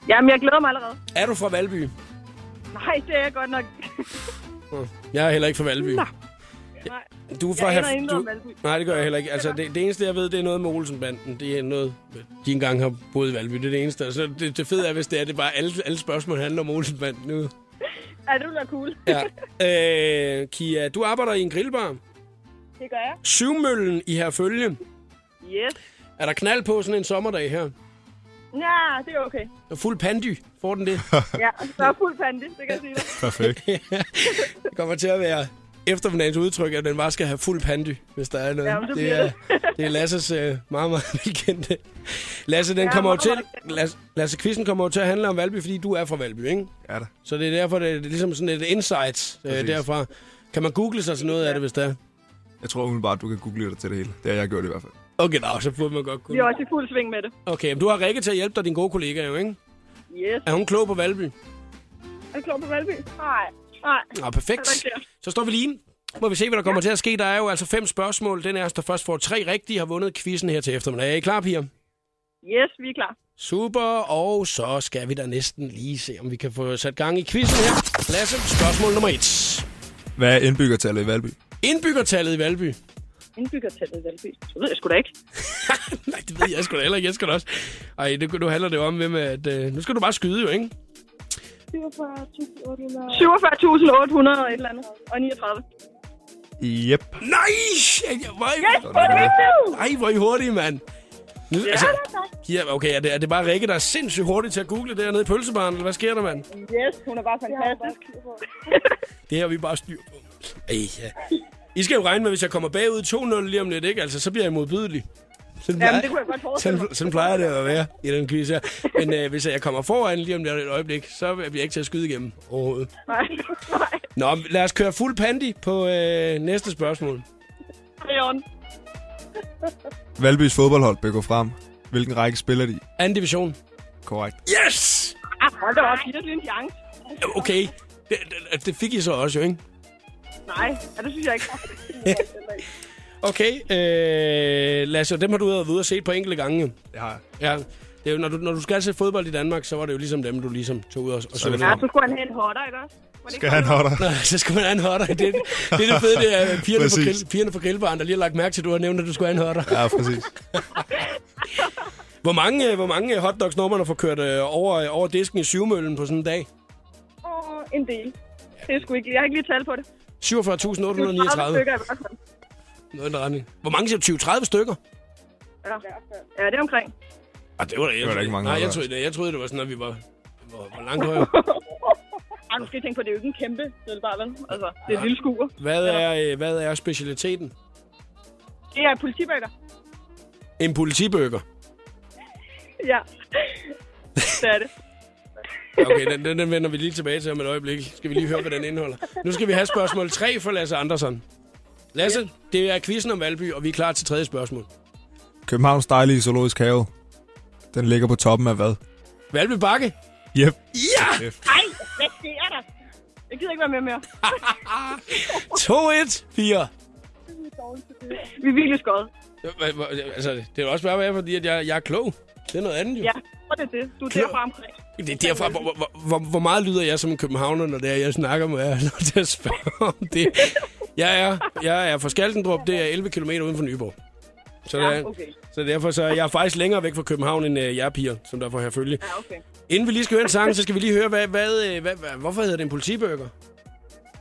Jamen, jeg glæder mig allerede. Er du fra Valby? Nej, det er jeg godt nok. Jeg er heller ikke fra Valby. Nej. Du er fra Jeg aner du... om Valby. Nej, det gør jeg heller ikke. Altså, det, det eneste, jeg ved, det er noget med Olsenbanden. Det er noget, de engang har boet i Valby. Det er det eneste. Så det, det fede er, hvis det er, det er bare alle, alle spørgsmål handler om Olsenbanden nu. Ja, det bliver cool. Ja. Øh, Kia, du arbejder i en grillbar. Det gør jeg. Syvmøllen i Herfølge. Yes. Er der knald på sådan en sommerdag her? Ja, det er okay. Der er fuld pandy. Får den det? Ja, der er fuld pande, det kan jeg sige dig. Perfekt. Det kommer til at være eftermiddagens udtryk, at den bare skal have fuld pandy, hvis der er noget. Jamen, det er, det. det er Lasses øh, meget, meget velkendte. Lasse, den Ja, kommer jo meget, til. Lasse, Lasse, quizzen kommer jo til at handle om Valby, fordi du er fra Valby, ikke? Ja da. Så det er derfor, det er, ligesom sådan et insight øh, derfra. Kan man google sig til noget af det, hvis det er? Jeg tror umiddelbart, du kan google dig til det hele. Det har jeg gjort i hvert fald. Okay, nå, så burde man godt Vi kunne. er også i fuld sving med det. Okay, men du har Rikke til at hjælpe dig, din gode kollega jo, ikke? Yes. Er hun klog på Valby? Er du klar på Valby? Nej. Nej. Nå, perfekt. Er Så står vi lige. Må vi se, hvad der kommer til at ske. Der er jo altså fem spørgsmål. Den er os, der først får tre rigtige, har vundet quizzen her til eftermiddag. Er I klar, piger? Yes, vi er klar. Super, og så skal vi da næsten lige se, om vi kan få sat gang i quizzen her. Lasse, spørgsmål nummer et. Hvad er indbyggertallet i Valby? Indbyggertallet i Valby. Indbyggertallet i Valby. Så ved jeg sgu da ikke. Nej, det ved jeg sgu da heller ikke. Jeg skal da også. Ej, det, nu handler det jo om, hvem at... Øh, nu skal du bare skyde jo, ikke? 47.800 og et eller andet. Og 39. Yep. Nej! Hvor, Yes, hvor er det vigtigt! Ej, hvor er I hurtige, mand. Nu, Ja, altså, ja, okay, er det, er det bare Rikke, der er sindssygt hurtig til at google det nede i pølsebaren, eller hvad sker der, mand? Yes, hun er bare fantastisk. Det her har vi bare styr på. Ej, ja. I skal jo regne med, hvis jeg kommer bagud 2-0 lige om lidt, ikke? Altså, så bliver jeg modbydelig. Sådan, Jamen, det kunne jeg godt forestille mig. sådan, sådan plejer det at være i den quiz her. Men øh, hvis jeg kommer foran lige om lidt et øjeblik, så bliver jeg ikke til at skyde igennem overhovedet. Nej, nej. Nå, lad os køre fuld pandy på øh, næste spørgsmål. Det er on. Valbys fodboldhold bør gå frem. Hvilken række spiller de i? Anden division. Korrekt. Yes! Ah, hold da op, giv lige en chance. Okay, det, det, det fik I så også jo, ikke? Nej, ja, det synes jeg ikke. Okay, øh, Lasse, dem har du været ude og set på enkelte gange. Det har jeg. Ja, det er jo, når, du, når du skal se fodbold i Danmark, så var det jo ligesom dem, du ligesom tog ud og, og så. Ja, så skulle han have en hotter, ikke også? Skal han sådan holde dig? Nej, så skal man have en hotter. Det, det, det er det fede, det er pigerne på, Præcis. grill, pigerne på grillbaren, der lige har lagt mærke til, at du har nævnt, at du skulle have en hotter. Ja, præcis. Hvor mange, øh, hvor mange hotdogs når man at få kørt øh, over, over disken i syvmøllen på sådan en dag? Åh, en del. Det er sgu ikke. Jeg har ikke lige talt på det. 47.839. Noget i den retning. Hvor mange siger du? 20-30 stykker? Ja. ja, det er omkring. Ah, det var, jeg, var da ikke mange Nej, jeg troede, jeg troede, det var sådan, at vi var, var, var langt højere. Ej, du skal tænke på, det er jo ikke en kæmpe grillbar, vel? Altså, det er et lille skuer. Hvad er, øh, hvad er specialiteten? Det er politibøger. En politibøger. Ja. Det er det. Okay, den, den, den vender vi lige tilbage til om et øjeblik. Skal vi lige høre, hvad den indeholder. Nu skal vi have spørgsmål 3 for Lasse Andersson. Lasse, det er quizzen om Valby, og vi er klar til tredje spørgsmål. Københavns dejlige zoologisk have. Den ligger på toppen af hvad? Valby Bakke? Yep. Ja! Ej, hvad sker der? Jeg gider ikke være med mere. 2-1, 4. Vi er virkelig skåret. Altså, det er jo også bare være, fordi at jeg, jeg er klog. Det er noget andet jo. Ja, og det er det. Du er derfra omkring. Det er derfra, hvor, hvor, hvor, hvor meget lyder jeg som en københavner, når det er, jeg snakker med jer, når til at spørge om det. Jeg er, jeg er fra Skaldendrup, det er 11 km uden for Nyborg. Så, Ja, okay. så derfor så er jeg faktisk længere væk fra København, end uh, jer piger, som der får her følge. Ja, okay. Inden vi lige skal høre en sang, så skal vi lige høre, hvad, hvad, øh, hvad, hvad, hvorfor hedder det en politibøger?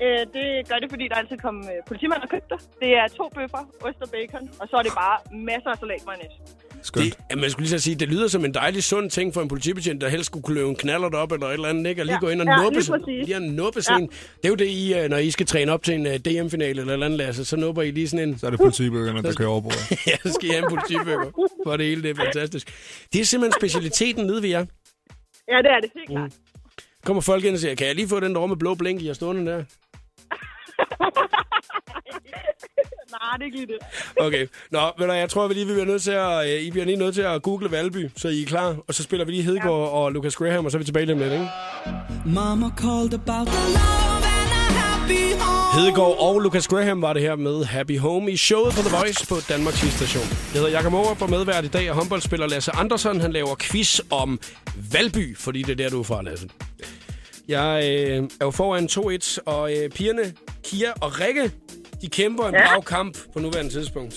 Øh, det gør det, fordi der altid kom øh, politimand og købte det. Det er to bøffer, ost og bacon, og så er det bare masser af salat mayonnaise. Skønt. Det, ja, man skulle lige så sige, det lyder som en dejlig sund ting for en politibetjent, der helst skulle kunne løbe en knaller op eller et eller andet, ikke? Og lige Ja. gå ind og Ja, nuppe, lige lige nuppe ja. en. Det er jo det, I, øh, når I skal træne op til en DM-finale eller et eller andet, Lasse, så nupper I lige sådan en... Så er det politibøgerne, der kører over bordet. ja, så skal I have en politibøger for det hele, det er fantastisk. Det er simpelthen specialiteten nede ved jer. Ja, det er det, helt klart. Kommer folk ind og siger, kan jeg lige få den der med blå blink, I har stående der? Nej, det er ikke lige det. Okay. Nå, du, jeg tror, vi lige vi bliver nødt til at, øh, I bliver lige nødt til at google Valby, så I er klar. Og så spiller vi lige Hedegaard ja. og Lucas Graham, og så er vi tilbage lige om lidt, ikke? Mama called about the love and a happy home. Hedegaard og Lucas Graham var det her med Happy Home i showet på The Voice på Danmarks station. Jeg hedder Jakob Morup og medvært i dag, og håndboldspiller Lasse Andersson. Han laver quiz om Valby, fordi det er der, du er fra, Lasse. Jeg øh, er jo foran 2-1, og øh, pigerne, Kia og Rikke, de kæmper en Ja. brav kamp på nuværende tidspunkt.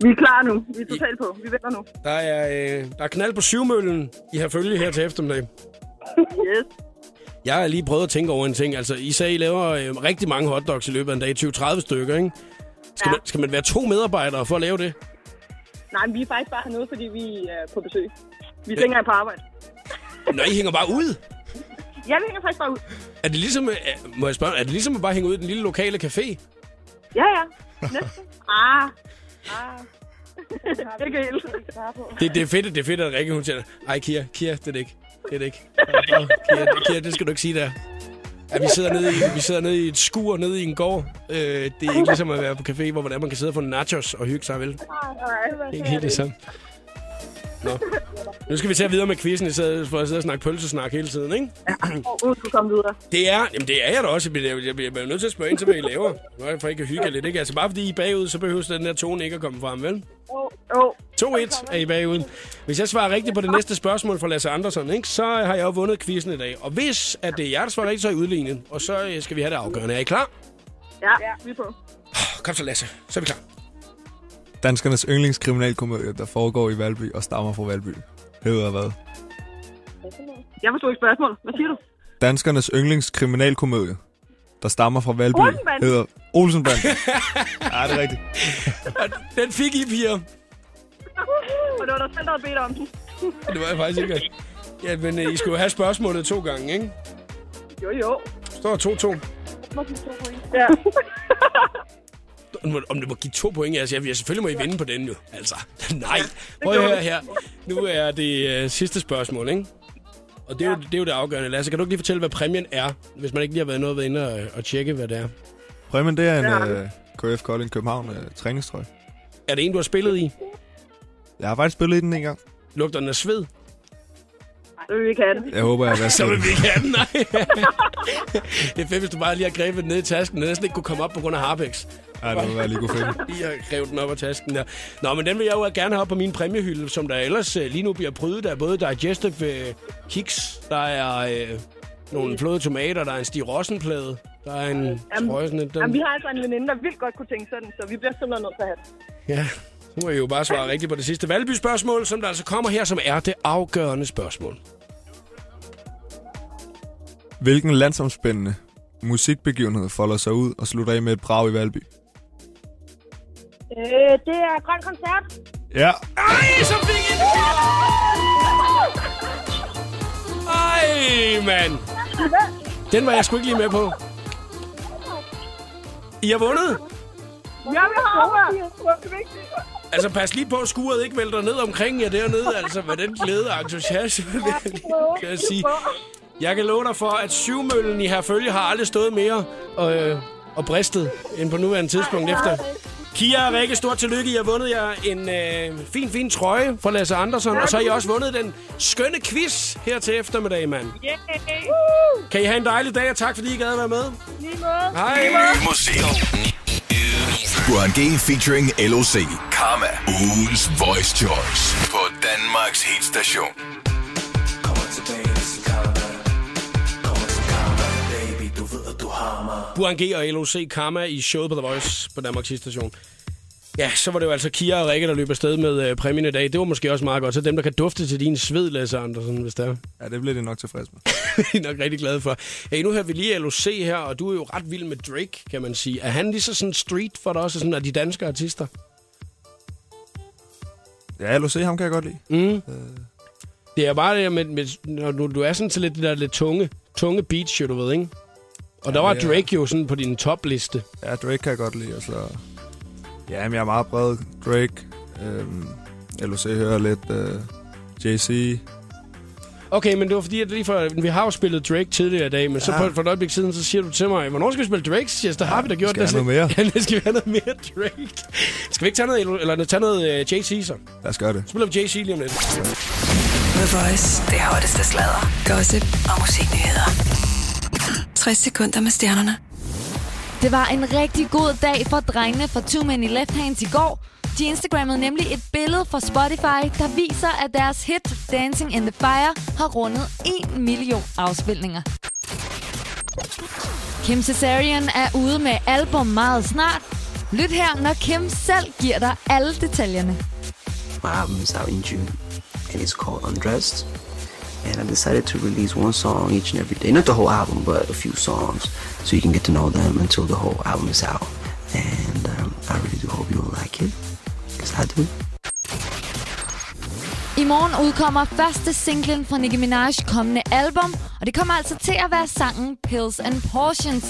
Vi er klar nu. Vi er totalt på. Vi venter nu. Der er, øh, der er knald på syvmøllen i har følge her til eftermiddag. Yes. Jeg har lige prøvet at tænke over en ting. Altså, I sagde, I laver øh, rigtig mange hotdogs i løbet af en dag. 20-30 stykker, ikke? Skal, Ja. man, skal man være to medarbejdere for at lave det? Nej, men vi er faktisk bare hernede, fordi vi er på besøg. Vi er ikke engang på arbejde. Nå, I hænger bare ud. Vi hænger faktisk bare ud. Er det ligesom, øh, må jeg spørge, er det ligesom at bare hænge ud i den lille lokale café? Ja, ja. Næsten. Ah. Ah. ikke helt. Det, det er fedt, det er fedt, at Rikke hun siger, ej Kia, Kia, det er det ikke. Det er det ikke. Åh, Kia, Kia, det skal du ikke sige der. Ja, vi sidder nede i, vi sidder nede i et skur nede i en gård. Øh, det er ikke ligesom at være på café, hvor hvordan man kan sidde og få nachos og hygge sig, vel? Det er ikke helt det samme. Nå. Nu skal vi at videre med quizzen, i stedet for at sidde og snakke pølsesnak hele tiden, ikke? Og ud skulle komme videre. Det er, jamen det er jeg da også. Jeg bliver, jeg bliver, nødt til at spørge ind til, hvad I laver. Er jeg for ikke at hygge lidt, ikke? Altså bare fordi I er bagud, så behøver den der tone ikke at komme frem, vel? Oh. 2-1 er I bagud. Hvis jeg svarer rigtigt på det næste spørgsmål fra Lasse Andersen, ikke, så har jeg jo vundet quizzen i dag. Og hvis at det er jer, der svarer rigtigt, så er I udlignet. Og så øh, skal vi have det afgørende. Er I klar? Ja, vi er på. Kom så, Lasse. Så er vi klar. Danskernes yndlingskriminalkomedie, der foregår i Valby og stammer fra Valby. Hedder hvad? Jeg forstod ikke spørgsmålet. Hvad siger du? Danskernes yndlingskriminalkomedie, der stammer fra Valby, Olsenbanden. hedder Olsenband. ja, det er rigtigt. Den fik I, piger. Og det var dig selv, der havde bedt om den. Det var jeg faktisk ikke. Ja, men øh, I skulle jo have spørgsmålet to gange, ikke? Jo, jo. Står 2-2. Ja. Om det må- Om det må give to point, altså, jeg, selvfølgelig må I vinde på den jo. Altså, nej. Prøv at høre her. Nu er det øh, sidste spørgsmål, ikke? Og det er, jo, det er jo det afgørende. Lasse, kan du ikke lige fortælle, hvad præmien er, hvis man ikke lige har været noget ved inde og, og tjekke, hvad det er? Præmien, det er en Ja. uh, KF Kolding København uh, træningstrøje. Er det en, du har spillet i? Jeg har faktisk spillet i den en gang. Lugter den af sved? Så vil vi ikke have den. Jeg håber, jeg Så vasker vil vi ikke have den, nej. det er fedt, hvis du bare lige har grebet den ned i tasken, og næsten ikke kunne komme op på grund af Harpex. Ja, det må være lige kunne finde. Lige har grebet den op af tasken der. Nå, men den vil jeg jo gerne have op på min præmiehylde, som der ellers øh, lige nu bliver prydet. Der er både digestive øh, kiks, der er øh, nogle flåede tomater, der er en Stig Rossen-plade, der er en Jamen, trøje, sådan en, Jamen, vi har altså en veninde, der vildt godt kunne tænke sådan, så vi bliver simpelthen nødt til at have. Ja, nu må jeg jo bare svare rigtigt på det sidste Valby-spørgsmål, som der altså kommer her, som er det afgørende spørgsmål. Hvilken landsomspændende musikbegivenhed folder sig ud og slutter af med et brag i Valby? Øh, det er grøn koncert. Ja. Ej, så fik I Ej, mand. Den var jeg sgu ikke lige med på. I har vundet. Ja, vi har det. Altså, pas lige på, at skuret ikke vælter ned omkring jer dernede, altså, med den glæde og entusiasme, jeg kan jeg sige. Jeg kan love dig for, at syvmøllen i herfølge har aldrig stået mere og, øh, og bristet end på nuværende tidspunkt efter. Kia og Rikke, stort tillykke. I har vundet jer en øh, fin, fin trøje fra Lasse Andersson, og så har I også vundet den skønne quiz her til eftermiddag, mand. Yeah. Kan I have en dejlig dag, og tak fordi I gad at være med. Lige måde. Hej. Musik. Burhan G featuring LOC. Karma. Ugens Voice Choice. På Danmarks hitstation. Burhan G og LOC Karma i showet på The Voice på Danmarks station. Ja, så var det jo altså Kira og Rikke, der løb afsted med øh, præmien i dag. Det var måske også meget godt. Så dem, der kan dufte til din sved, Lasse Andersen, hvis det er. Ja, det bliver det nok tilfreds med. Vi er nok rigtig glade for. Hey, nu hører vi lige LOC her, og du er jo ret vild med Drake, kan man sige. Er han lige så sådan street for dig også, sådan af de danske artister? Ja, LOC, ham kan jeg godt lide. Mm. Det er bare det med, med når du, du er sådan til lidt det der lidt tunge, tunge beats, jo, du ved, ikke? Og der Ja, var det Drake jo sådan på din topliste. Ja, Drake kan jeg godt lide. Altså, ja, men jeg er meget bred. Drake. Øhm, LOC hører lidt øh, JC. Okay, men det var fordi, at lige for, vi har jo spillet Drake tidligere i dag, men så Ja. for, et øjeblik siden, så siger du til mig, hvornår skal vi spille Drake? Så siger der har vi da gjort skal det. have noget mere. Ja, det skal vi have noget mere Drake. Skal vi ikke tage noget, eller tage noget uh, JC så? Lad os gøre det. Så spiller vi JC lige om lidt. The Voice. Det hotteste sladder, gossip og musiknyheder. 60 sekunder med stjernerne. Det var en rigtig god dag for drengene fra Too Many Left Hands i går. De instagrammede nemlig et billede fra Spotify, der viser, at deres hit Dancing in the Fire har rundet 1 million afspilninger. Kim Cesarian er ude med album meget snart. Lyt her, når Kim selv giver dig alle detaljerne. My album is out in June, and it's called Undressed. And I decided to release one song each and every day. Not the whole album, but a few songs, so you can get to know them until the whole album is out. And um, I really do hope you will like it, because I do. I morgen udkommer første singlen fra Nicki Minaj's kommende album, og det kommer altså til at være sangen Pills and Portions.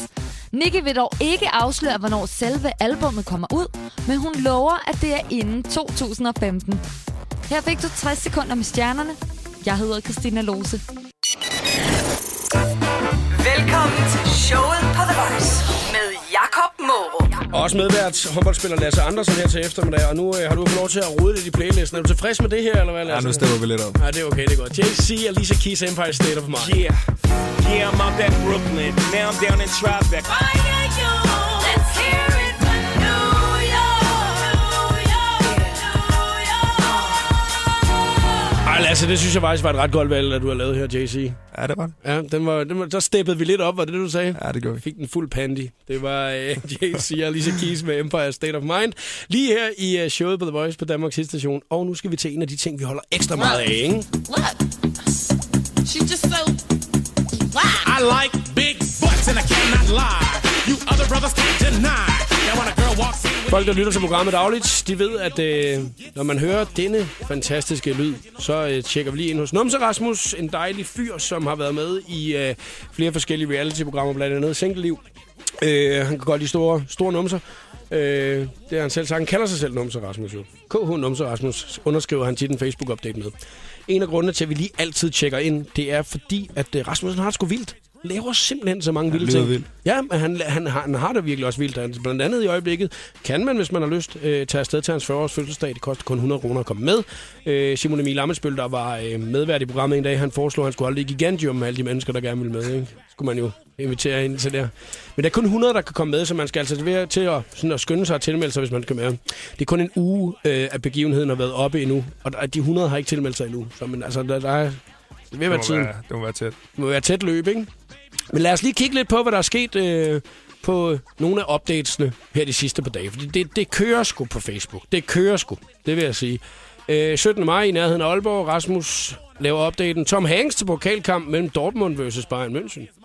Nicki vil dog ikke afsløre, hvornår selve albummet kommer ud, men hun lover, at det er inden 2015. Her fik du 60 sekunder med stjernerne. Jeg hedder Christina Lose. Velkommen til showet på The Voice med Jakob Morup. Og også medvært håndboldspiller Lasse Andersen her til eftermiddag, og nu øh, har du fået lov til at rode lidt i playlisten. Er du tilfreds med det her, eller hvad, Ja, Lasse? nu stepper vi lidt op. Ja, det er okay, det er godt. JC og Lisa Keys Empire State of Mind. Yeah, yeah, I'm out at Brooklyn. Now I'm down in Tribeca. Ej, Lasse, det synes jeg faktisk var et ret godt valg, at du har lavet her, JC. Ja, det var det. Ja, den var, den var, der steppede vi lidt op, var det det, du sagde? Ja, det gjorde vi. Fik den fuld pandy. Det var øh, JC og Lisa Keys med Empire State of Mind. Lige her i øh, showet på The Voice på Danmarks station. Og nu skal vi til en af de ting, vi holder ekstra meget af, ikke? Look, she's just so. I like big butts and I cannot lie. You other brothers can't deny. Now when a girl walks in Folk, der lytter til programmet dagligt, de ved, at øh, når man hører denne fantastiske lyd, så øh, tjekker vi lige ind hos Numse Rasmus, en dejlig fyr, som har været med i øh, flere forskellige reality-programmer, blandt andet Single-liv. Øh, han kan godt lide store, store numser. Øh, det har han selv sagt. Han kalder sig selv Numse Rasmus jo. KH Numse Rasmus underskriver han til en Facebook-update med. En af grundene til, at vi lige altid tjekker ind, det er fordi, at øh, Rasmussen har det sgu vildt laver simpelthen så mange vilde lyder ting. vildt. Ja, men han, han, har, han har det virkelig også vildt. Han, blandt andet i øjeblikket kan man, hvis man har lyst, øh, tage afsted til hans 40-års fødselsdag. Det koster kun 100 kroner at komme med. Øh, Simon Emil Amensbøl, der var øh, medvært i programmet en dag, han foreslog, at han skulle holde det i Gigantium med alle de mennesker, der gerne ville med. Ikke? Skulle man jo invitere ind til der. Men der er kun 100, der kan komme med, så man skal altså være til at, sådan at skynde sig at tilmelde sig, hvis man skal med. Det er kun en uge, øh, at begivenheden har været oppe endnu, og der, de 100 har ikke tilmeldt sig endnu. Så men, altså, der, der er, det vil være Det må tiden. være, det må være tæt. Det må være tæt løb, ikke? Men lad os lige kigge lidt på, hvad der er sket øh, på nogle af updatesene her de sidste par dage. Fordi det, det kører sgu på Facebook. Det kører sgu, det vil jeg sige. Øh, 17. maj i nærheden af Aalborg. Rasmus laver updaten. Tom Hanks til pokalkamp mellem Dortmund versus Bayern München.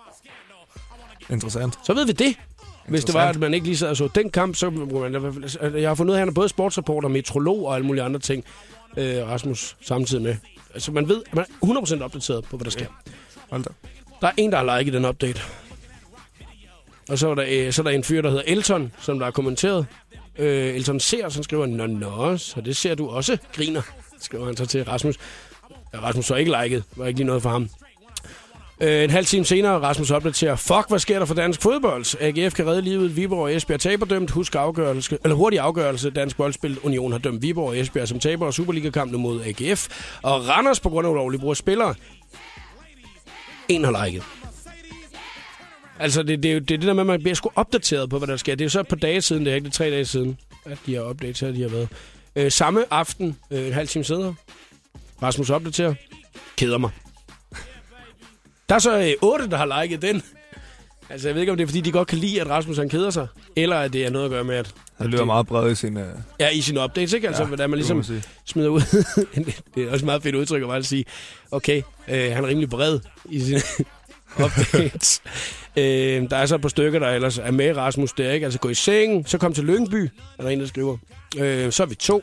Interessant. Så ved vi det. Hvis det var, at man ikke lige sad og så den kamp, så man, altså, jeg har fundet ud af, at han er både sportsreporter, metrolog og alle mulige andre ting, øh, Rasmus, samtidig med. Altså man ved, man er 100% opdateret på, hvad der sker. Hold da. Der er en, der har liket den update. Og så er der, øh, så er der en fyr, der hedder Elton, som der har kommenteret. Øh, Elton ser, så han skriver, Nå, nå, så det ser du også, griner, skriver han så til Rasmus. Ja, Rasmus så ikke liket, var ikke lige noget for ham. Øh, en halv time senere, Rasmus opdaterer, fuck, hvad sker der for dansk fodbold? AGF kan redde livet, Viborg og Esbjerg taber dømt, husk afgørelse, eller hurtig afgørelse, Dansk Boldspil Union har dømt Viborg og Esbjerg som taber og Superliga-kampen mod AGF, og Randers på grund af ulovlig brug af spillere. En har liket. Altså, det, det, er jo det, er det der med, at man bliver sgu opdateret på, hvad der sker. Det er jo så et par dage siden, det er ikke det er tre dage siden, at de har opdateret, her, de har været. Øh, samme aften, øh, en halv time senere, Rasmus opdaterer, keder mig. Der er så øh, otte, der har liket den. Altså, jeg ved ikke, om det er, fordi de godt kan lide, at Rasmus han keder sig, eller at det er noget at gøre med, at... Han lyder meget bred i sin... Uh... Ja, i sine updates, ikke? Altså, Ja, hvordan man det ligesom man smider ud. det er også et meget fedt udtryk at bare sige, okay, øh, han er rimelig bred i sine updates. øh, der er så et par stykker, der ellers er med Rasmus der, ikke? Altså, gå i seng, så kom til Lyngby, er der en, der skriver. Øh, så er vi to.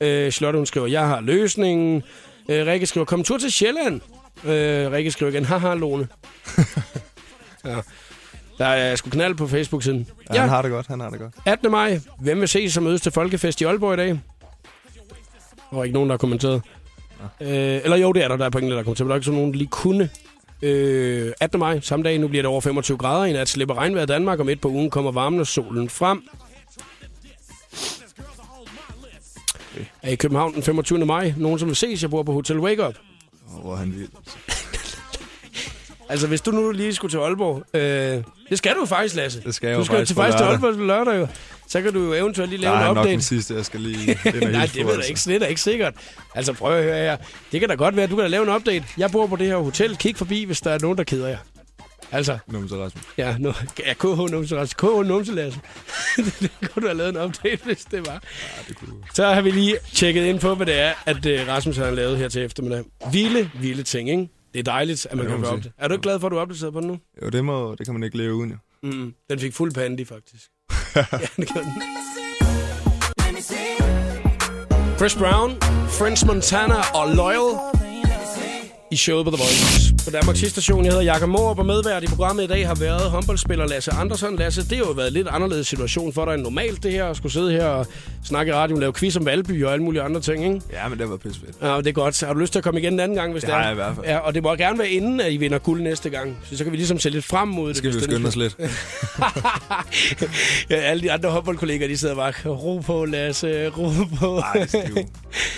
Øh, Charlotte, hun skriver, jeg har løsningen. Øh, Rikke skriver, kom tur til Sjælland. Øh, Rikke skriver igen, haha, Lone. ja. Der er sgu knald på Facebook-siden. Ja, han har det godt, han har det godt. 18. maj. Hvem vil ses og mødes til Folkefest i Aalborg i dag? Der var ikke nogen, der har kommenteret. Øh, eller jo, det er der. Der er på ingen, der har kommenteret. Men der er ikke sådan nogen, der lige kunne. Øh, 18. maj, samme dag, nu bliver det over 25 grader. I nat slipper regnvejr i Danmark. Om et på ugen kommer varmen og solen frem. Er i København den 25. maj. Nogen, som vil ses, jeg bor på Hotel Wake Up. Oh, hvor er han vild. Altså, hvis du nu lige skulle til Aalborg... Øh, det skal du faktisk, Lasse. Det skal jeg du jo skal faktisk til faktisk til. Aalborg på lørdag, jo. Så kan du jo eventuelt lige lave en er nok update. den sidste, jeg skal lige Nej, det ved da altså. ikke, det er ikke sikkert. Altså, prøv at høre her. Det kan da godt være, at du kan da lave en update. Jeg bor på det her hotel. Kig forbi, hvis der er nogen, der keder jer. Altså, Numse Rasmus. ja, nu, ja KH Numse, altså KH Numse, Lasse. det kunne du have lavet en update, hvis det var. Ja, det kunne Så har vi lige tjekket ind på, hvad det er, at uh, Rasmus har lavet her til eftermiddag. Vilde, vilde ting, ikke? Det er dejligt, at man Ja, kan være opdateret. Er du ikke glad for, at du er opdateret på den nu? Jo, det, må, det kan man ikke leve uden, jo. Mm, den fik fuld pandi, faktisk. ja, det gør den. Chris Brown, French Montana og Loyal i showet på The Voice. På Danmarks station, jeg hedder Jakob Morup, og medvært i programmet i dag har været håndboldspiller Lasse Andersen. Lasse, det har jo været en lidt anderledes situation for dig end normalt, det her, at skulle sidde her og snakke i radioen, lave quiz om Valby og alle mulige andre ting, ikke? Ja, men det var pissefedt. Ja, det er godt. Har du lyst til at komme igen en anden gang, hvis Det det, er? jeg i hvert fald. Ja, og det må gerne være inden, at I vinder guld næste gang. Så, så kan vi ligesom se lidt frem mod det. Skal vi jo skynde os lidt. ja, alle de andre håndboldkolleger, de sidder bare, ro på, Lasse, ro på. Nej, de skal jo,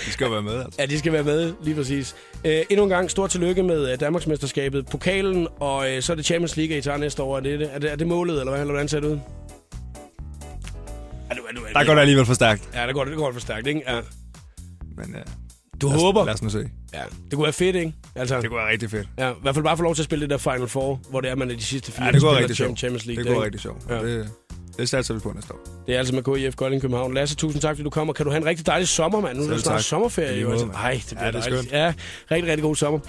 de skal jo være med, altså. Ja, de skal være med, lige præcis. Øh, endnu en gang, stort tillykke med uh, Danmarksmesterskabet, pokalen, og uh, så er det Champions League, I tager næste år. Er det, er det, er det målet, eller hvad? Eller hvordan ser det ud? Er du, er du, er Der går det alligevel for stærkt. Ja, der går det, det går for stærkt, ikke? Ja. Men ja, Du lad os, håber? Lad os nu se. Ja, det kunne være fedt, ikke? Altså, Det kunne være rigtig fedt. ja, i hvert fald bare få lov til at spille det der Final Four, hvor det er, man er de sidste fire, Ja, det går rigtig sjovt. Champions League. Det går ikke? rigtig sjovt. Ja. Ja. Det, det satser vi på næste år. Det er altså med KIF Kolding København. Lasse, tusind tak, fordi du kommer. Kan du have en rigtig dejlig sommer, mand? Nu er det snart sommerferie. Jo, altså. mand. Ej, det bliver Ja, det er dejligt. Ja, rigtig, rigtig god sommer.